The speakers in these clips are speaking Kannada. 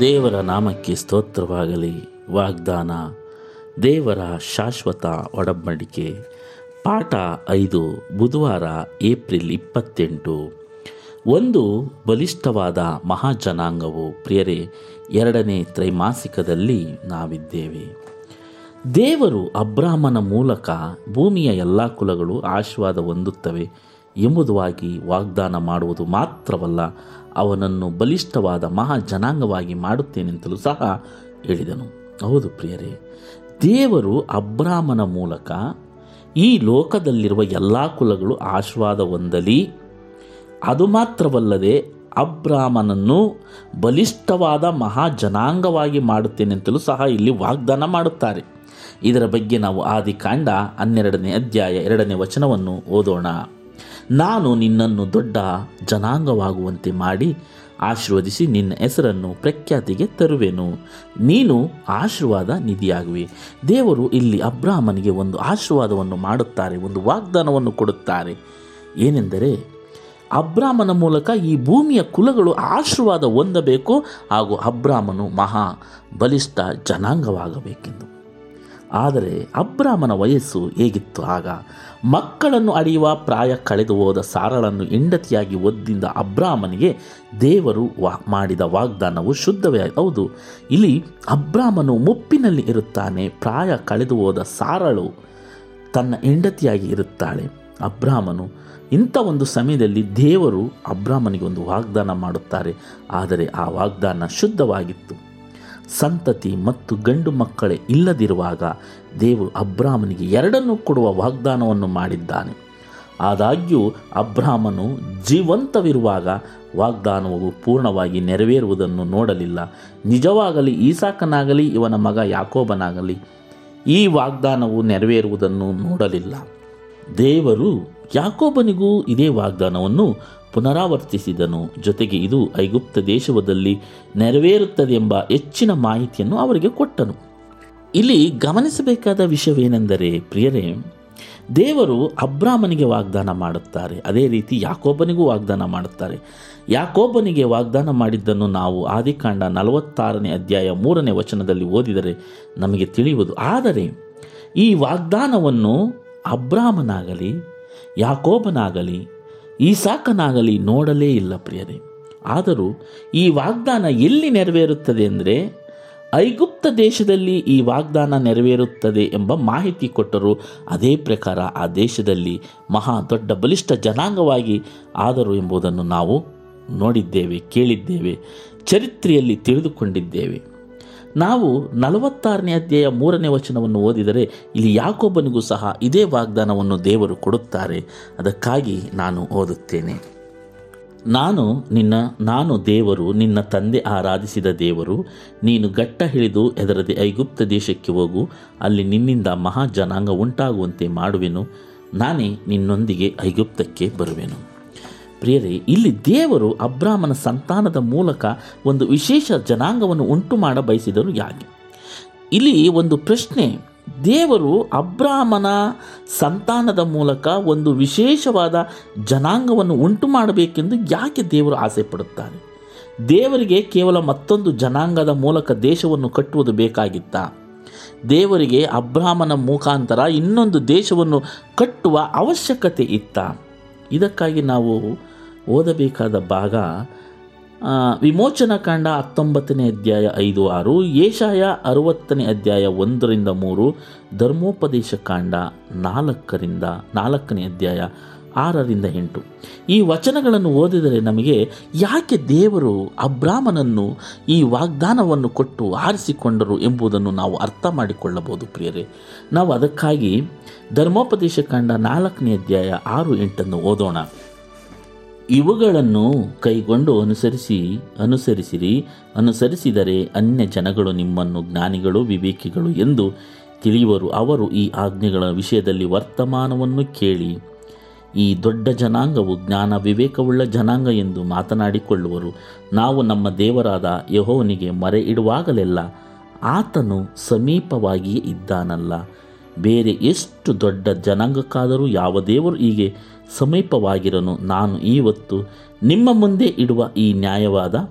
ದೇವರ ನಾಮಕ್ಕೆ ಸ್ತೋತ್ರವಾಗಲಿ. ವಾಗ್ದಾನ. ದೇವರ ಶಾಶ್ವತ ಒಡಂಬಡಿಕೆ. ಪಾಠ ಐದು, ಬುಧವಾರ, ಏಪ್ರಿಲ್ ಇಪ್ಪತ್ತೆಂಟು. ಒಂದು ಬಲಿಷ್ಠವಾದ ಮಹಾಜನಾಂಗವು ಪ್ರಿಯರೇ, ಎರಡನೇ ತ್ರೈಮಾಸಿಕದಲ್ಲಿ ನಾವಿದ್ದೇವೆ. ದೇವರು ಅಬ್ರಾಹ್ಮನ ಮೂಲಕ ಭೂಮಿಯ ಎಲ್ಲ ಕುಲಗಳು ಆಶೀರ್ವಾದ ಹೊಂದುತ್ತವೆ ಎಂಬುದಾಗಿ ವಾಗ್ದಾನ ಮಾಡುವುದು ಮಾತ್ರವಲ್ಲ, ಅವನನ್ನು ಬಲಿಷ್ಠವಾದ ಮಹಾ ಜನಾಂಗವಾಗಿ ಮಾಡುತ್ತೇನೆಂತಲೂ ಸಹ ಹೇಳಿದನು. ಹೌದು ಪ್ರಿಯರೇ, ದೇವರು ಅಬ್ರಾಹ್ಮನ ಮೂಲಕ ಈ ಲೋಕದಲ್ಲಿರುವ ಎಲ್ಲ ಕುಲಗಳು ಆಶೀರ್ವಾದ ಹೊಂದಲಿ. ಅದು ಮಾತ್ರವಲ್ಲದೆ ಅಬ್ರಾಹ್ಮನನ್ನು ಬಲಿಷ್ಠವಾದ ಮಹಾ ಜನಾಂಗವಾಗಿ ಮಾಡುತ್ತೇನೆಂತಲೂ ಸಹ ಇಲ್ಲಿ ವಾಗ್ದಾನ ಮಾಡುತ್ತಾರೆ. ಇದರ ಬಗ್ಗೆ ನಾವು ಆದಿಕಾಂಡ ಹನ್ನೆರಡನೇ ಅಧ್ಯಾಯ ಎರಡನೇ ವಚನವನ್ನು ಓದೋಣ. ನಾನು ನಿನ್ನನ್ನು ದೊಡ್ಡ ಜನಾಂಗವಾಗುವಂತೆ ಮಾಡಿ ಆಶೀರ್ವದಿಸಿ ನಿನ್ನ ಹೆಸರನ್ನು ಪ್ರಖ್ಯಾತಿಗೆ ತರುವೆನು. ನೀನು ಆಶೀರ್ವಾದ ನಿಧಿಯಾಗುವೆ. ದೇವರು ಇಲ್ಲಿ ಅಬ್ರಾಹ್ಮನಿಗೆ ಒಂದು ಆಶೀರ್ವಾದವನ್ನು ಮಾಡುತ್ತಾರೆ, ಒಂದು ವಾಗ್ದಾನವನ್ನು ಕೊಡುತ್ತಾರೆ. ಏನೆಂದರೆ, ಅಬ್ರಾಹ್ಮನ ಮೂಲಕ ಈ ಭೂಮಿಯ ಕುಲಗಳು ಆಶೀರ್ವಾದ ಹೊಂದಬೇಕು ಹಾಗೂ ಅಬ್ರಾಹ್ಮನು ಮಹಾ ಬಲಿಷ್ಠ ಜನಾಂಗವಾಗಬೇಕೆಂದು. ಆದರೆ ಅಬ್ರಾಮನ ವಯಸ್ಸು ಹೇಗಿತ್ತು ಆಗ? ಮಕ್ಕಳನ್ನು ಅಡಿಯುವ ಪ್ರಾಯ ಕಳೆದು ಹೋದ ಸಾರಳನ್ನು ಹೆಂಡತಿಯಾಗಿ ಒದ್ದಿಂದ ಅಬ್ರಾಹ್ಮನಿಗೆ ದೇವರು ವಾ ಮಾಡಿದ ವಾಗ್ದಾನವು ಶುದ್ಧವೇ ಹೌದು. ಇಲ್ಲಿ ಅಬ್ರಾಹ್ಮನು ಮುಪ್ಪಿನಲ್ಲಿ ಇರುತ್ತಾನೆ, ಪ್ರಾಯ ಕಳೆದು ಹೋದ ಸಾರಳು ತನ್ನ ಹೆಂಡತಿಯಾಗಿ ಇರುತ್ತಾಳೆ. ಅಬ್ರಾಹ್ಮನು ಇಂಥ ಒಂದು ಸಮಯದಲ್ಲಿ ದೇವರು ಅಬ್ರಾಹ್ಮನಿಗೆ ಒಂದು ವಾಗ್ದಾನ ಮಾಡುತ್ತಾರೆ, ಆದರೆ ಆ ವಾಗ್ದಾನ ಶುದ್ಧವಾಗಿತ್ತು. ಸಂತತಿ ಮತ್ತು ಗಂಡು ಮಕ್ಕಳೇ ಇಲ್ಲದಿರುವಾಗ ದೇವರು ಅಬ್ರಾಹ್ಮನಿಗೆ ಎರಡನ್ನು ಕೊಡುವ ವಾಗ್ದಾನವನ್ನು ಮಾಡಿದ್ದಾನೆ. ಆದಾಗ್ಯೂ ಅಬ್ರಾಹ್ಮನು ಜೀವಂತವಿರುವಾಗ ವಾಗ್ದಾನವು ಪೂರ್ಣವಾಗಿ ನೆರವೇರುವುದನ್ನು ನೋಡಲಿಲ್ಲ. ನಿಜವಾಗಲಿ ಈಸಾಕನಾಗಲಿ, ಇವನ ಮಗ ಯಾಕೋಬನಾಗಲಿ ಈ ವಾಗ್ದಾನವು ನೆರವೇರುವುದನ್ನು ನೋಡಲಿಲ್ಲ. ದೇವರು ಯಾಕೋಬನಿಗೂ ಇದೇ ವಾಗ್ದಾನವನ್ನು ಪುನರಾವರ್ತಿಸಿದನು. ಜೊತೆಗೆ ಇದು ಐಗುಪ್ತ ದೇಶದಲ್ಲಿ ನೆರವೇರುತ್ತದೆ ಎಂಬ ಹೆಚ್ಚಿನ ಮಾಹಿತಿಯನ್ನು ಅವರಿಗೆ ಕೊಟ್ಟನು. ಇಲ್ಲಿ ಗಮನಿಸಬೇಕಾದ ವಿಷಯವೇನೆಂದರೆ, ಪ್ರಿಯರೇ, ದೇವರು ಅಬ್ರಾಹ್ಮನಿಗೆ ವಾಗ್ದಾನ ಮಾಡುತ್ತಾರೆ. ಅದೇ ರೀತಿ ಯಾಕೋಬನಿಗೂ ವಾಗ್ದಾನ ಮಾಡುತ್ತಾರೆ. ಯಾಕೋಬನಿಗೆ ವಾಗ್ದಾನ ಮಾಡಿದ್ದನ್ನು ನಾವು ಆದಿಕಾಂಡ ನಲವತ್ತಾರನೇ ಅಧ್ಯಾಯ ಮೂರನೇ ವಚನದಲ್ಲಿ ಓದಿದರೆ ನಮಗೆ ತಿಳಿಯುವುದು. ಆದರೆ, ಈ ವಾಗ್ದಾನವನ್ನು ಅಬ್ರಾಹ್ಮನಾಗಲಿ ಯಾಕೋಬನಾಗಲಿ ಈಸಾಕನಾಗಲಿ ನೋಡಲೇ ಇಲ್ಲ ಪ್ರಿಯರೇ. ಆದರೂ ಈ ವಾಗ್ದಾನ ಎಲ್ಲಿ ನೆರವೇರುತ್ತದೆ ಅಂದರೆ ಐಗುಪ್ತ ದೇಶದಲ್ಲಿ ಈ ವಾಗ್ದಾನ ನೆರವೇರುತ್ತದೆ ಎಂಬ ಮಾಹಿತಿ ಕೊಟ್ಟರು. ಅದೇ ಪ್ರಕಾರ ಆ ದೇಶದಲ್ಲಿ ಮಹಾ ದೊಡ್ಡ ಬಲಿಷ್ಠ ಜನಾಂಗವಾಗಿ ಆದರು ಎಂಬುದನ್ನು ನಾವು ನೋಡಿದ್ದೇವೆ, ಕೇಳಿದ್ದೇವೆ, ಚರಿತ್ರೆಯಲ್ಲಿ ತಿಳಿದುಕೊಂಡಿದ್ದೇವೆ. ನಾವು ನಲವತ್ತಾರನೇ ಅಧ್ಯಾಯ ಮೂರನೇ ವಚನವನ್ನು ಓದಿದರೆ ಇಲ್ಲಿ ಯಾಕೊಬ್ಬನಿಗೂ ಸಹ ಇದೇ ವಾಗ್ದಾನವನ್ನು ದೇವರು ಕೊಡುತ್ತಾರೆ. ಅದಕ್ಕಾಗಿ ನಾನು ಓದುತ್ತೇನೆ. ನಾನು ನಿನ್ನ, ನಾನು ದೇವರು, ನಿನ್ನ ತಂದೆ ಆರಾಧಿಸಿದ ದೇವರು, ನೀನು ಗಟ್ಟ ಹಿಡಿದು ಎದರದೆ ಐಗುಪ್ತ ದೇಶಕ್ಕೆ ಹೋಗು, ಅಲ್ಲಿ ನಿನ್ನಿಂದ ಮಹಾ ಜನಾಂಗ ಉಂಟಾಗುವಂತೆ ಮಾಡುವೆನು. ನಾನೇ ನಿನ್ನೊಂದಿಗೆ ಐಗುಪ್ತಕ್ಕೆ ಬರುವೆನು. ಪ್ರಿಯರೇ, ಇಲ್ಲಿ ದೇವರು ಅಬ್ರಾಹ್ಮನ ಸಂತಾನದ ಮೂಲಕ ಒಂದು ವಿಶೇಷ ಜನಾಂಗವನ್ನು ಉಂಟು ಮಾಡ ಬಯಸಿದರು ಯಾಕೆ? ಇಲ್ಲಿ ಒಂದು ಪ್ರಶ್ನೆ. ದೇವರು ಅಬ್ರಾಹ್ಮನ ಸಂತಾನದ ಮೂಲಕ ಒಂದು ವಿಶೇಷವಾದ ಜನಾಂಗವನ್ನು ಉಂಟು ಮಾಡಬೇಕೆಂದು ಯಾಕೆ ದೇವರು ಆಸೆ ಪಡುತ್ತಾರೆ? ದೇವರಿಗೆ ಕೇವಲ ಮತ್ತೊಂದು ಜನಾಂಗದ ಮೂಲಕ ದೇಶವನ್ನು ಕಟ್ಟುವುದು ಬೇಕಾಗಿತ್ತಾ? ದೇವರಿಗೆ ಅಬ್ರಾಹ್ಮನ ಮುಖಾಂತರ ಇನ್ನೊಂದು ದೇಶವನ್ನು ಕಟ್ಟುವ ಅವಶ್ಯಕತೆ ಇತ್ತ? ಇದಕ್ಕಾಗಿ ನಾವು ಓದಬೇಕಾದ ಭಾಗ ವಿಮೋಚನಕಾಂಡ ಹತ್ತೊಂಬತ್ತನೇ ಅಧ್ಯಾಯ ಐದು ಆರು, ಏಷಾಯ ಅರುವತ್ತನೇ ಅಧ್ಯಾಯ ಒಂದರಿಂದ ಮೂರು, ಧರ್ಮೋಪದೇಶ ಕಾಂಡ ನಾಲ್ಕರಿಂದ, ನಾಲ್ಕನೇ ಅಧ್ಯಾಯ ಆರರಿಂದ ಎಂಟು. ಈ ವಚನಗಳನ್ನು ಓದಿದರೆ ನಮಗೆ ಯಾಕೆ ದೇವರು ಅಬ್ರಾಹ್ಮನನ್ನು ಈ ವಾಗ್ದಾನವನ್ನು ಕೊಟ್ಟು ಆರಿಸಿಕೊಂಡರು ಎಂಬುದನ್ನು ನಾವು ಅರ್ಥ ಮಾಡಿಕೊಳ್ಳಬಹುದು ಪ್ರಿಯರೇ. ನಾವು ಅದಕ್ಕಾಗಿ ಧರ್ಮೋಪದೇಶ ಕಾಂಡ ನಾಲ್ಕನೇ ಅಧ್ಯಾಯ ಆರು ಎಂಟನ್ನು ಓದೋಣ. ಇವುಗಳನ್ನು ಕೈಗೊಂಡು ಅನುಸರಿಸಿ, ಅನುಸರಿಸಿರಿ. ಅನುಸರಿಸಿದರೆ ಅನ್ಯ ಜನಗಳು ನಿಮ್ಮನ್ನು ಜ್ಞಾನಿಗಳು, ವಿವೇಕಿಗಳು ಎಂದು ತಿಳಿಯುವರು. ಅವರು ಈ ಆಜ್ಞೆಗಳ ವಿಷಯದಲ್ಲಿ ವರ್ತಮಾನವನ್ನು ಕೇಳಿ. ಈ ದೊಡ್ಡ ಜನಾಂಗವು ಜ್ಞಾನ, ವಿವೇಕವುಳ್ಳ ಜನಾಂಗ ಎಂದು ಮಾತನಾಡಿಕೊಳ್ಳುವರು. ನಾವು ನಮ್ಮ ದೇವರಾದ ಯಹೋವನಿಗೆ ಮರೆ ಇಡುವಾಗಲೆಲ್ಲ ಆತನು ಸಮೀಪವಾಗಿಯೇ ಇದ್ದಾನಲ್ಲ. ಬೇರೆ ಎಷ್ಟು ದೊಡ್ಡ ಜನಾಂಗಕ್ಕಾದರೂ ಯಾವ ದೇವರು ಹೀಗೆ ಸಮೀಪವಾಗಿರನು. ನಾನು ಇವತ್ತು ನಿಮ್ಮ ಮುಂದೆ ಇಡುವ ಈ ನ್ಯಾಯವಾದ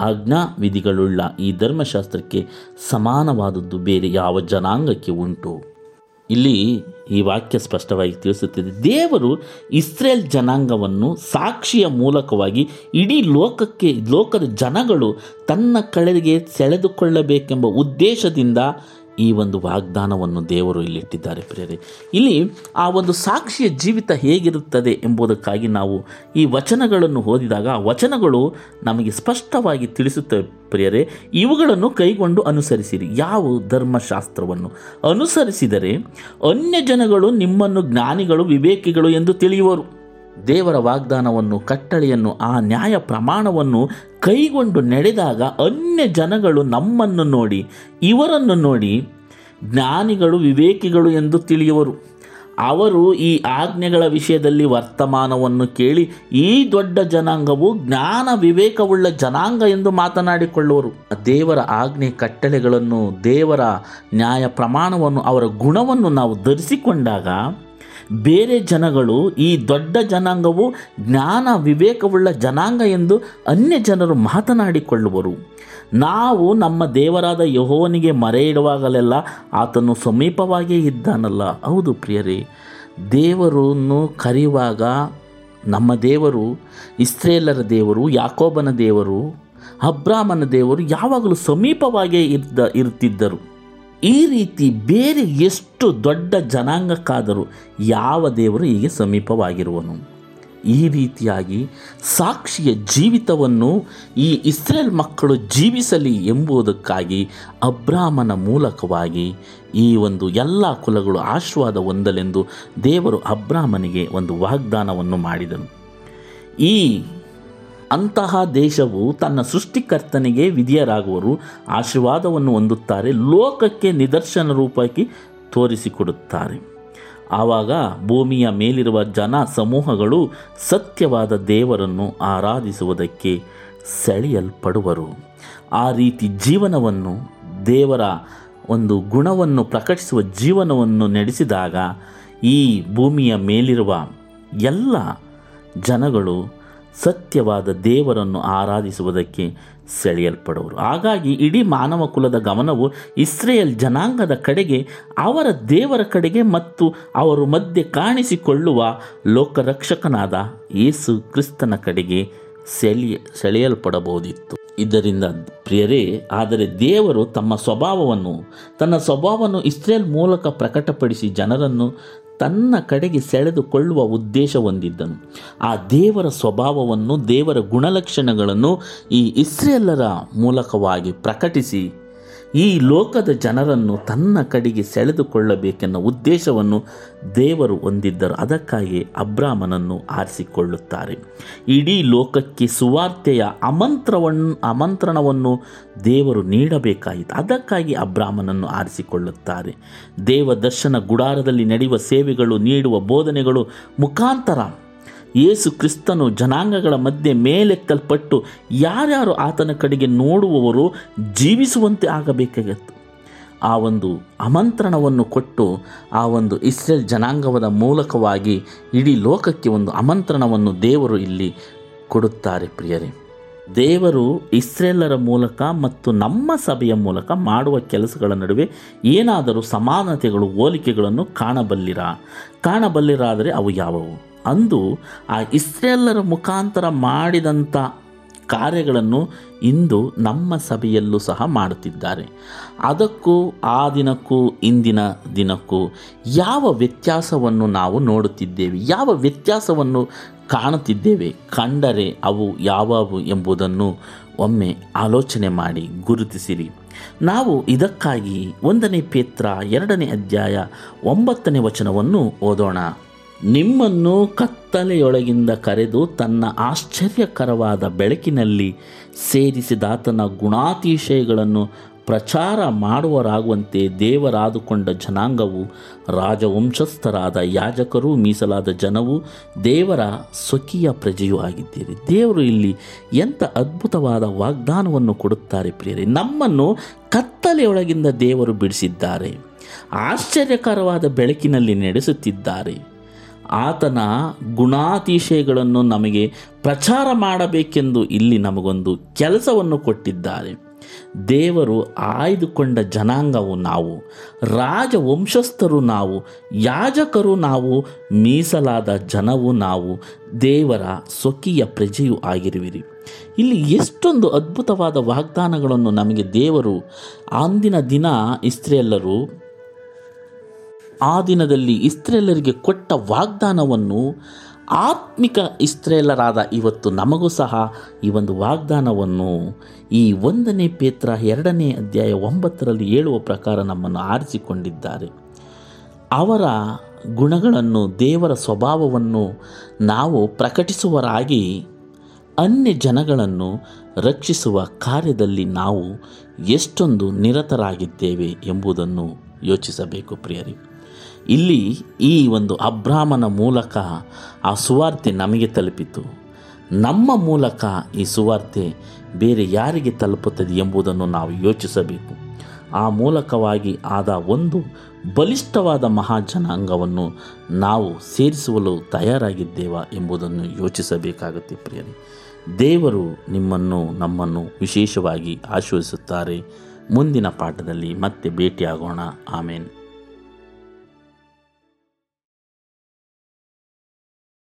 ಆಜ್ಞಾ ವಿಧಿಗಳುಳ್ಳ ಈ ಧರ್ಮಶಾಸ್ತ್ರಕ್ಕೆ ಸಮಾನವಾದದ್ದು ಬೇರೆ ಯಾವ ಜನಾಂಗಕ್ಕೆ ಉಂಟು? ಇಲ್ಲಿ ಈ ವಾಕ್ಯ ಸ್ಪಷ್ಟವಾಗಿ ತಿಳಿಸುತ್ತಿದೆ. ದೇವರು ಇಸ್ರೇಲ್ ಜನಾಂಗವನ್ನು ಸಾಕ್ಷಿಯ ಮೂಲಕವಾಗಿ ಇಡೀ ಲೋಕಕ್ಕೆ, ಲೋಕದ ಜನಗಳು ತನ್ನ ಕಳೆಗೆ ಸೆಳೆದುಕೊಳ್ಳಬೇಕೆಂಬ ಉದ್ದೇಶದಿಂದ ಈ ಒಂದು ವಾಗ್ದಾನವನ್ನು ದೇವರು ಇಲ್ಲಿಟ್ಟಿದ್ದಾರೆ ಪ್ರಿಯರೇ. ಇಲ್ಲಿ ಆ ಒಂದು ಸಾಕ್ಷಿಯ ಜೀವಿತ ಹೇಗಿರುತ್ತದೆ ಎಂಬುದಕ್ಕಾಗಿ ನಾವು ಈ ವಚನಗಳನ್ನು ಓದಿದಾಗ ಆ ವಚನಗಳು ನಮಗೆ ಸ್ಪಷ್ಟವಾಗಿ ತಿಳಿಸುತ್ತವೆ ಪ್ರಿಯರೇ. ಇವುಗಳನ್ನು ಕೈಗೊಂಡು ಅನುಸರಿಸಿರಿ. ಯಾವ ಧರ್ಮಶಾಸ್ತ್ರವನ್ನು? ಅನುಸರಿಸಿದರೆ ಅನ್ಯ ಜನಗಳು ನಿಮ್ಮನ್ನು ಜ್ಞಾನಿಗಳು ವಿವೇಕಿಗಳು ಎಂದು ತಿಳಿಯುವರು. ದೇವರ ವಾಗ್ದಾನವನ್ನು, ಕಟ್ಟಳೆಯನ್ನು, ಆ ನ್ಯಾಯ ಪ್ರಮಾಣವನ್ನು ಕೈಗೊಂಡು ನಡೆದಾಗ ಅನ್ಯ ಜನಗಳು ನಮ್ಮನ್ನು ನೋಡಿ, ಇವರನ್ನು ನೋಡಿ ಜ್ಞಾನಿಗಳು, ವಿವೇಕಿಗಳು ಎಂದು ತಿಳಿಯುವರು. ಅವರು ಈ ಆಜ್ಞೆಗಳ ವಿಷಯದಲ್ಲಿ ವರ್ತಮಾನವನ್ನು ಕೇಳಿ ಈ ದೊಡ್ಡ ಜನಾಂಗವು ಜ್ಞಾನ ವಿವೇಕವುಳ್ಳ ಜನಾಂಗ ಎಂದು ಮಾತನಾಡಿಕೊಳ್ಳುವರು. ದೇವರ ಆಜ್ಞೆ, ಕಟ್ಟಳೆಗಳನ್ನು, ದೇವರ ನ್ಯಾಯ ಪ್ರಮಾಣವನ್ನು, ಅವರ ಗುಣವನ್ನು ನಾವು ಧರಿಸಿಕೊಂಡಾಗ ಬೇರೆ ಜನಗಳು ಈ ದೊಡ್ಡ ಜನಾಂಗವು ಜ್ಞಾನ ವಿವೇಕವುಳ್ಳ ಜನಾಂಗ ಎಂದು ಅನ್ಯ ಜನರು ಮಾತನಾಡಿಕೊಳ್ಳುವರು. ನಾವು ನಮ್ಮ ದೇವರಾದ ಯಹೋವನಿಗೆ ಮರೆ ಇಡುವಾಗಲೆಲ್ಲ ಆತನು ಸಮೀಪವಾಗಿಯೇ ಇದ್ದಾನಲ್ಲ. ಹೌದು ಪ್ರಿಯರೇ, ದೇವರನ್ನು ಕರೆಯುವಾಗ ನಮ್ಮ ದೇವರು ಇಸ್ರೇಲರ ದೇವರು, ಯಾಕೋಬನ ದೇವರು ಅಬ್ರಾಹ್ಮನ ದೇವರು ಯಾವಾಗಲೂ ಸಮೀಪವಾಗಿಯೇ ಇದ್ದ ಇರುತ್ತಿದ್ದರು ಈ ರೀತಿ ಬೇರೆ ಎಷ್ಟು ದೊಡ್ಡ ಜನಾಂಗಕ್ಕಾದರೂ ಯಾವ ದೇವರು ಹೀಗೆ ಸಮೀಪವಾಗಿರುವನು? ಈ ರೀತಿಯಾಗಿ ಸಾಕ್ಷಿಯ ಜೀವಿತವನ್ನು ಈ ಇಸ್ರೇಲ್ ಮಕ್ಕಳು ಜೀವಿಸಲಿ ಎಂಬುದಕ್ಕಾಗಿ ಅಬ್ರಾಹ್ಮನ ಮೂಲಕವಾಗಿ ಈ ಒಂದು ಎಲ್ಲ ಕುಲಗಳು ಆಶೀರ್ವಾದ ಹೊಂದಲೆಂದು ದೇವರು ಅಬ್ರಾಹ್ಮನಿಗೆ ಒಂದು ವಾಗ್ದಾನವನ್ನು ಮಾಡಿದನು. ಈ ಅಂತಹ ದೇಶವು ತನ್ನ ಸೃಷ್ಟಿಕರ್ತನಿಗೆ ವಿಧಿಯರಾಗುವರು, ಆಶೀರ್ವಾದವನ್ನು ಹೊಂದುತ್ತಾರೆ, ಲೋಕಕ್ಕೆ ನಿದರ್ಶನ ರೂಪಕ್ಕೆ ತೋರಿಸಿಕೊಡುತ್ತಾರೆ. ಆವಾಗ ಭೂಮಿಯ ಮೇಲಿರುವ ಜನ ಸಮೂಹಗಳು ಸತ್ಯವಾದ ದೇವರನ್ನು ಆರಾಧಿಸುವುದಕ್ಕೆ ಸೆಳೆಯಲ್ಪಡುವರು. ಆ ರೀತಿ ಜೀವನವನ್ನು, ದೇವರ ಒಂದು ಗುಣವನ್ನು ಪ್ರಕಟಿಸುವ ಜೀವನವನ್ನು ನಡೆಸಿದಾಗ ಈ ಭೂಮಿಯ ಮೇಲಿರುವ ಎಲ್ಲ ಜನಗಳು ಸತ್ಯವಾದ ದೇವರನ್ನು ಆರಾಧಿಸುವುದಕ್ಕೆ ಸೆಳೆಯಲ್ಪಡುವರು. ಹಾಗಾಗಿ ಇಡೀ ಮಾನವ ಕುಲದ ಗಮನವು ಇಸ್ರೇಲ್ ಜನಾಂಗದ ಕಡೆಗೆ, ಅವರ ದೇವರ ಕಡೆಗೆ ಮತ್ತು ಅವರ ಮಧ್ಯೆ ಕಾಣಿಸಿಕೊಳ್ಳುವ ಲೋಕರಕ್ಷಕನಾದ ಯೇಸು ಕ್ರಿಸ್ತನ ಕಡೆಗೆ ಸೆಳೆಯ ಸೆಳೆಯಲ್ಪಡಬಹುದಿತ್ತು. ಇದರಿಂದ ಪ್ರಿಯರೇ, ಆದರೆ ದೇವರು ತಮ್ಮ ಸ್ವಭಾವವನ್ನು, ತನ್ನ ಸ್ವಭಾವವನ್ನು ಇಸ್ರೇಲ್ ಮೂಲಕ ಪ್ರಕಟಪಡಿಸಿ ಜನರನ್ನು ತನ್ನ ಕಡೆಗೆ ಸೆಳೆದುಕೊಳ್ಳುವ ಉದ್ದೇಶ ಹೊಂದಿದ್ದನು. ಆ ದೇವರ ಸ್ವಭಾವವನ್ನು ದೇವರ ಗುಣಲಕ್ಷಣಗಳನ್ನು ಈ ಇಸ್ರೇಲರ ಮೂಲಕವಾಗಿ ಪ್ರಕಟಿಸಿ ಈ ಲೋಕದ ಜನರನ್ನು ತನ್ನ ಕಡೆಗೆ ಸೆಳೆದುಕೊಳ್ಳಬೇಕೆನ್ನ ಉದ್ದೇಶವನ್ನು ದೇವರು ಹೊಂದಿದ್ದರು. ಅದಕ್ಕಾಗಿ ಅಬ್ರಾಮನನ್ನು ಆರಿಸಿಕೊಳ್ಳುತ್ತಾರೆ. ಇಡೀ ಲೋಕಕ್ಕೆ ಸುವಾರ್ತೆಯ ಅಮಂತ್ರವನ್ನು ಆಮಂತ್ರಣವನ್ನು ದೇವರು ನೀಡಬೇಕಾಯಿತು. ಅದಕ್ಕಾಗಿ ಅಬ್ರಾಹ್ಮನನ್ನು ಆರಿಸಿಕೊಳ್ಳುತ್ತಾರೆ. ದೇವ ದರ್ಶನ ಗುಡಾರದಲ್ಲಿ ನಡೆಯುವ ಸೇವೆಗಳು, ನೀಡುವ ಬೋಧನೆಗಳು ಮುಖಾಂತರ ಯೇಸು ಕ್ರಿಸ್ತನು ಜನಾಂಗಗಳ ಮಧ್ಯೆ ಮೇಲೆತ್ತಲ್ಪಟ್ಟು ಯಾರ್ಯಾರು ಆತನ ಕಡೆಗೆ ನೋಡುವವರು ಜೀವಿಸುವಂತೆ ಆಗಬೇಕಾಗಿತ್ತು. ಆ ಒಂದು ಆಮಂತ್ರಣವನ್ನು ಕೊಟ್ಟು ಆ ಒಂದು ಇಸ್ರೇಲ್ ಜನಾಂಗವದ ಮೂಲಕವಾಗಿ ಇಡೀ ಲೋಕಕ್ಕೆ ಒಂದು ಆಮಂತ್ರಣವನ್ನು ದೇವರು ಇಲ್ಲಿ ಕೊಡುತ್ತಾರೆ ಪ್ರಿಯರೇ. ದೇವರು ಇಸ್ರೇಲರ ಮೂಲಕ ಮತ್ತು ನಮ್ಮ ಸಭೆಯ ಮೂಲಕ ಮಾಡುವ ಕೆಲಸಗಳ ನಡುವೆ ಏನಾದರೂ ಸಮಾನತೆಗಳು, ಹೋಲಿಕೆಗಳನ್ನು ಕಾಣಬಲ್ಲಿರ? ಕಾಣಬಲ್ಲಿರಾದರೆ ಅವು ಯಾವುವು? ಅಂದು ಆ ಇಸ್ರೇಲರ ಮುಖಾಂತರ ಮಾಡಿದಂಥ ಕಾರ್ಯಗಳನ್ನು ಇಂದು ನಮ್ಮ ಸಭೆಯಲ್ಲೂ ಸಹ ಮಾಡುತ್ತಿದ್ದಾರೆ. ಅದಕ್ಕೂ ಆ ದಿನಕ್ಕೂ ಇಂದಿನ ದಿನಕ್ಕೂ ಯಾವ ವ್ಯತ್ಯಾಸವನ್ನು ನಾವು ನೋಡುತ್ತಿದ್ದೇವೆ? ಯಾವ ವ್ಯತ್ಯಾಸವನ್ನು ಕಾಣುತ್ತಿದ್ದೇವೆ? ಕಂಡರೆ ಅವು ಯಾವಾವು ಎಂಬುದನ್ನು ಒಮ್ಮೆ ಆಲೋಚನೆ ಮಾಡಿ ಗುರುತಿಸಿರಿ. ನಾವು ಇದಕ್ಕಾಗಿ ಒಂದನೇ ಪೇತ್ರ, ಎರಡನೇ ಅಧ್ಯಾಯ, ಒಂಬತ್ತನೇ ವಚನವನ್ನು ಓದೋಣ. ನಿಮ್ಮನ್ನು ಕತ್ತಲೆಯೊಳಗಿಂದ ಕರೆದು ತನ್ನ ಆಶ್ಚರ್ಯಕರವಾದ ಬೆಳಕಿನಲ್ಲಿ ಸೇರಿಸಿದಾತನ ಗುಣಾತಿಶಯಗಳನ್ನು ಪ್ರಚಾರ ಮಾಡುವರಾಗುವಂತೆ ದೇವರಾದುಕೊಂಡ ಜನಾಂಗವು ರಾಜವಂಶಸ್ಥರಾದ ಯಾಜಕರು ಮೀಸಲಾದ ಜನವು ದೇವರ ಸ್ವಕೀಯ ಪ್ರಜೆಯೂ ಆಗಿದ್ದೀರಿ. ದೇವರು ಇಲ್ಲಿ ಎಂಥ ಅದ್ಭುತವಾದ ವಾಗ್ದಾನವನ್ನು ಕೊಡುತ್ತಾರೆ ಪ್ರಿಯರಿ. ನಮ್ಮನ್ನು ಕತ್ತಲೆಯೊಳಗಿಂದ ದೇವರು ಬಿಡಿಸಿದ್ದಾರೆ. ಆಶ್ಚರ್ಯಕರವಾದ ಬೆಳಕಿನಲ್ಲಿ ನಡೆಸುತ್ತಿದ್ದಾರೆ. ಆತನ ಗುಣಾತಿಶಯಗಳನ್ನು ನಮಗೆ ಪ್ರಚಾರ ಮಾಡಬೇಕೆಂದು ಇಲ್ಲಿ ನಮಗೊಂದು ಕೆಲಸವನ್ನು ಕೊಟ್ಟಿದ್ದಾರೆ. ದೇವರು ಆಯ್ದುಕೊಂಡ ಜನಾಂಗವು ನಾವು, ರಾಜವಂಶಸ್ಥರು ನಾವು, ಯಾಜಕರು ನಾವು, ಮೀಸಲಾದ ಜನವು ನಾವು, ದೇವರ ಸ್ವಕೀಯ ಪ್ರಜೆಯೂ ಆಗಿರುವಿರಿ. ಇಲ್ಲಿ ಎಷ್ಟೊಂದು ಅದ್ಭುತವಾದ ವಾಗ್ದಾನಗಳನ್ನು ನಮಗೆ ದೇವರು, ಅಂದಿನ ದಿನ ಇಸ್ರೇಲರು ಆ ದಿನದಲ್ಲಿ ಇಸ್ರೇಲರಿಗೆ ಕೊಟ್ಟ ವಾಗ್ದಾನವನ್ನು ಆತ್ಮಿಕ ಇಸ್ರೇಲರಾದ ಇವತ್ತು ನಮಗೂ ಸಹ ಈ ಒಂದು ವಾಗ್ದಾನವನ್ನು ಈ ಒಂದನೇ ಪೇತ್ರ ಎರಡನೇ ಅಧ್ಯಾಯ ಒಂಬತ್ತರಲ್ಲಿ ಹೇಳುವ ಪ್ರಕಾರ ನಮ್ಮನ್ನು ಆರಿಸಿಕೊಂಡಿದ್ದಾರೆ. ಅವರ ಗುಣಗಳನ್ನು ದೇವರ ಸ್ವಭಾವವನ್ನು ನಾವು ಪ್ರಕಟಿಸುವರಾಗಿ ಅನ್ಯ ಜನಗಳನ್ನು ರಕ್ಷಿಸುವ ಕಾರ್ಯದಲ್ಲಿ ನಾವು ಎಷ್ಟೊಂದು ನಿರತರಾಗಿದ್ದೇವೆ ಎಂಬುದನ್ನು ಯೋಚಿಸಬೇಕು ಪ್ರಿಯರಿ. ಇಲ್ಲಿ ಈ ಒಂದು ಅಬ್ರಾಹ್ಮನ ಮೂಲಕ ಆ ಸುವಾರ್ತೆ ನಮಗೆ ತಲುಪಿತು. ನಮ್ಮ ಮೂಲಕ ಈ ಸುವಾರ್ತೆ ಬೇರೆ ಯಾರಿಗೆ ತಲುಪುತ್ತದೆ ಎಂಬುದನ್ನು ನಾವು ಯೋಚಿಸಬೇಕು. ಆ ಮೂಲಕವಾಗಿ ಆದ ಒಂದು ಬಲಿಷ್ಠವಾದ ಮಹಾಜನಾಂಗವನ್ನು ನಾವು ಸೇರಿಸಲು ತಯಾರಾಗಿದ್ದೇವಾ ಎಂಬುದನ್ನು ಯೋಚಿಸಬೇಕಾಗುತ್ತೆ ಪ್ರಿಯರೇ. ದೇವರು ನಿಮ್ಮನ್ನು, ನಮ್ಮನ್ನು ವಿಶೇಷವಾಗಿ ಆಶ್ವಸಿಸುತ್ತಾರೆ ಮುಂದಿನ ಪಾಠದಲ್ಲಿ ಮತ್ತೆ ಭೇಟಿಯಾಗೋಣ. ಆಮೇನ್.